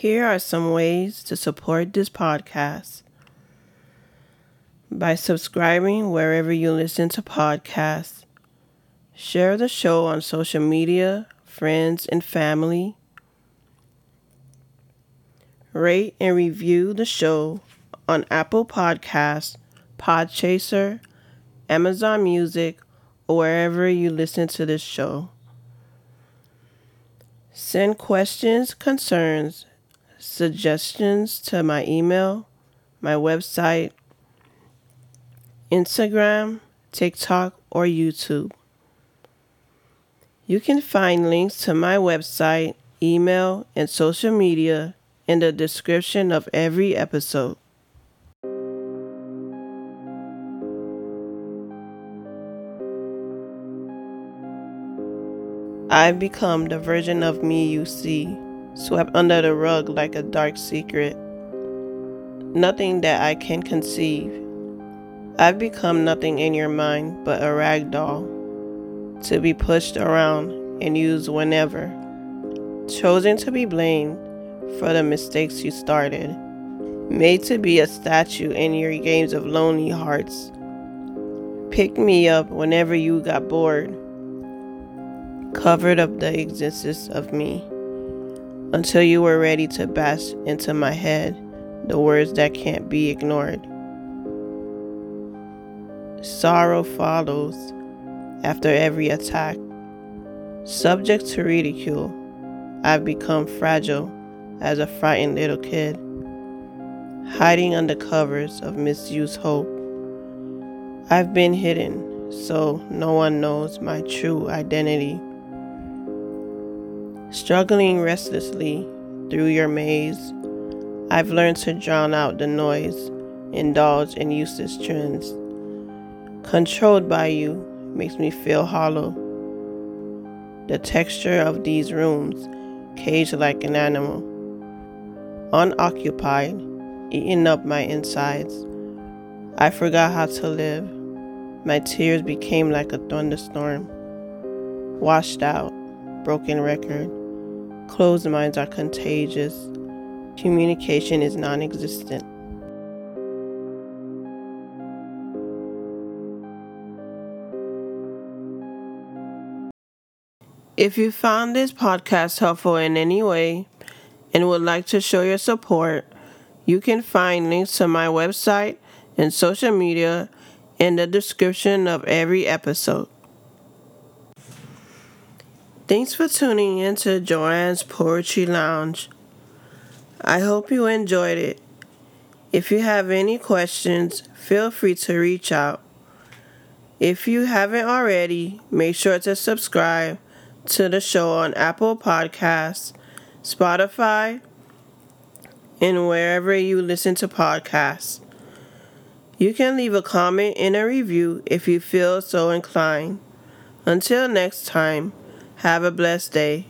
Here are some ways to support this podcast by subscribing wherever you listen to podcasts. Share the show on social media, friends, and family. Rate and review the show on Apple Podcasts, Podchaser, Amazon Music, or wherever you listen to this show. Send questions, concerns, suggestions to my email, my website, Instagram, TikTok, or YouTube. You can find links to my website, email, and social media in the description of every episode. I've become the version of me you see, swept under the rug like a dark secret. Nothing that I can conceive. I've become nothing in your mind but a rag doll, to be pushed around and used whenever. Chosen to be blamed for the mistakes you started. Made to be a statue in your games of lonely hearts. Pick me up whenever you got bored covered up the existence of me until you were ready to bash into my head the words that can't be ignored. Sorrow follows after every attack. Subject to ridicule, I've become fragile as a frightened little kid, hiding under covers of misused hope. I've been hidden so no one knows my true identity. Struggling restlessly through your maze, I've learned to drown out the noise, indulge in useless trends. Controlled by you makes me feel hollow. The texture of these rooms, caged like an animal. Unoccupied, eating up my insides. I forgot how to live. My tears became like a thunderstorm. Washed out, broken record. Closed minds are contagious. Communication is non existent. If you found this podcast helpful in any way and would like to show your support, you can find links to my website and social media in the description of every episode. Thanks for tuning in to Joanne's Poetry Lounge. I hope you enjoyed it. If you have any questions, feel free to reach out. If you haven't already, make sure to subscribe to the show on Apple Podcasts, Spotify, and wherever you listen to podcasts. You can leave a comment and a review if you feel so inclined. Until next time, have a blessed day.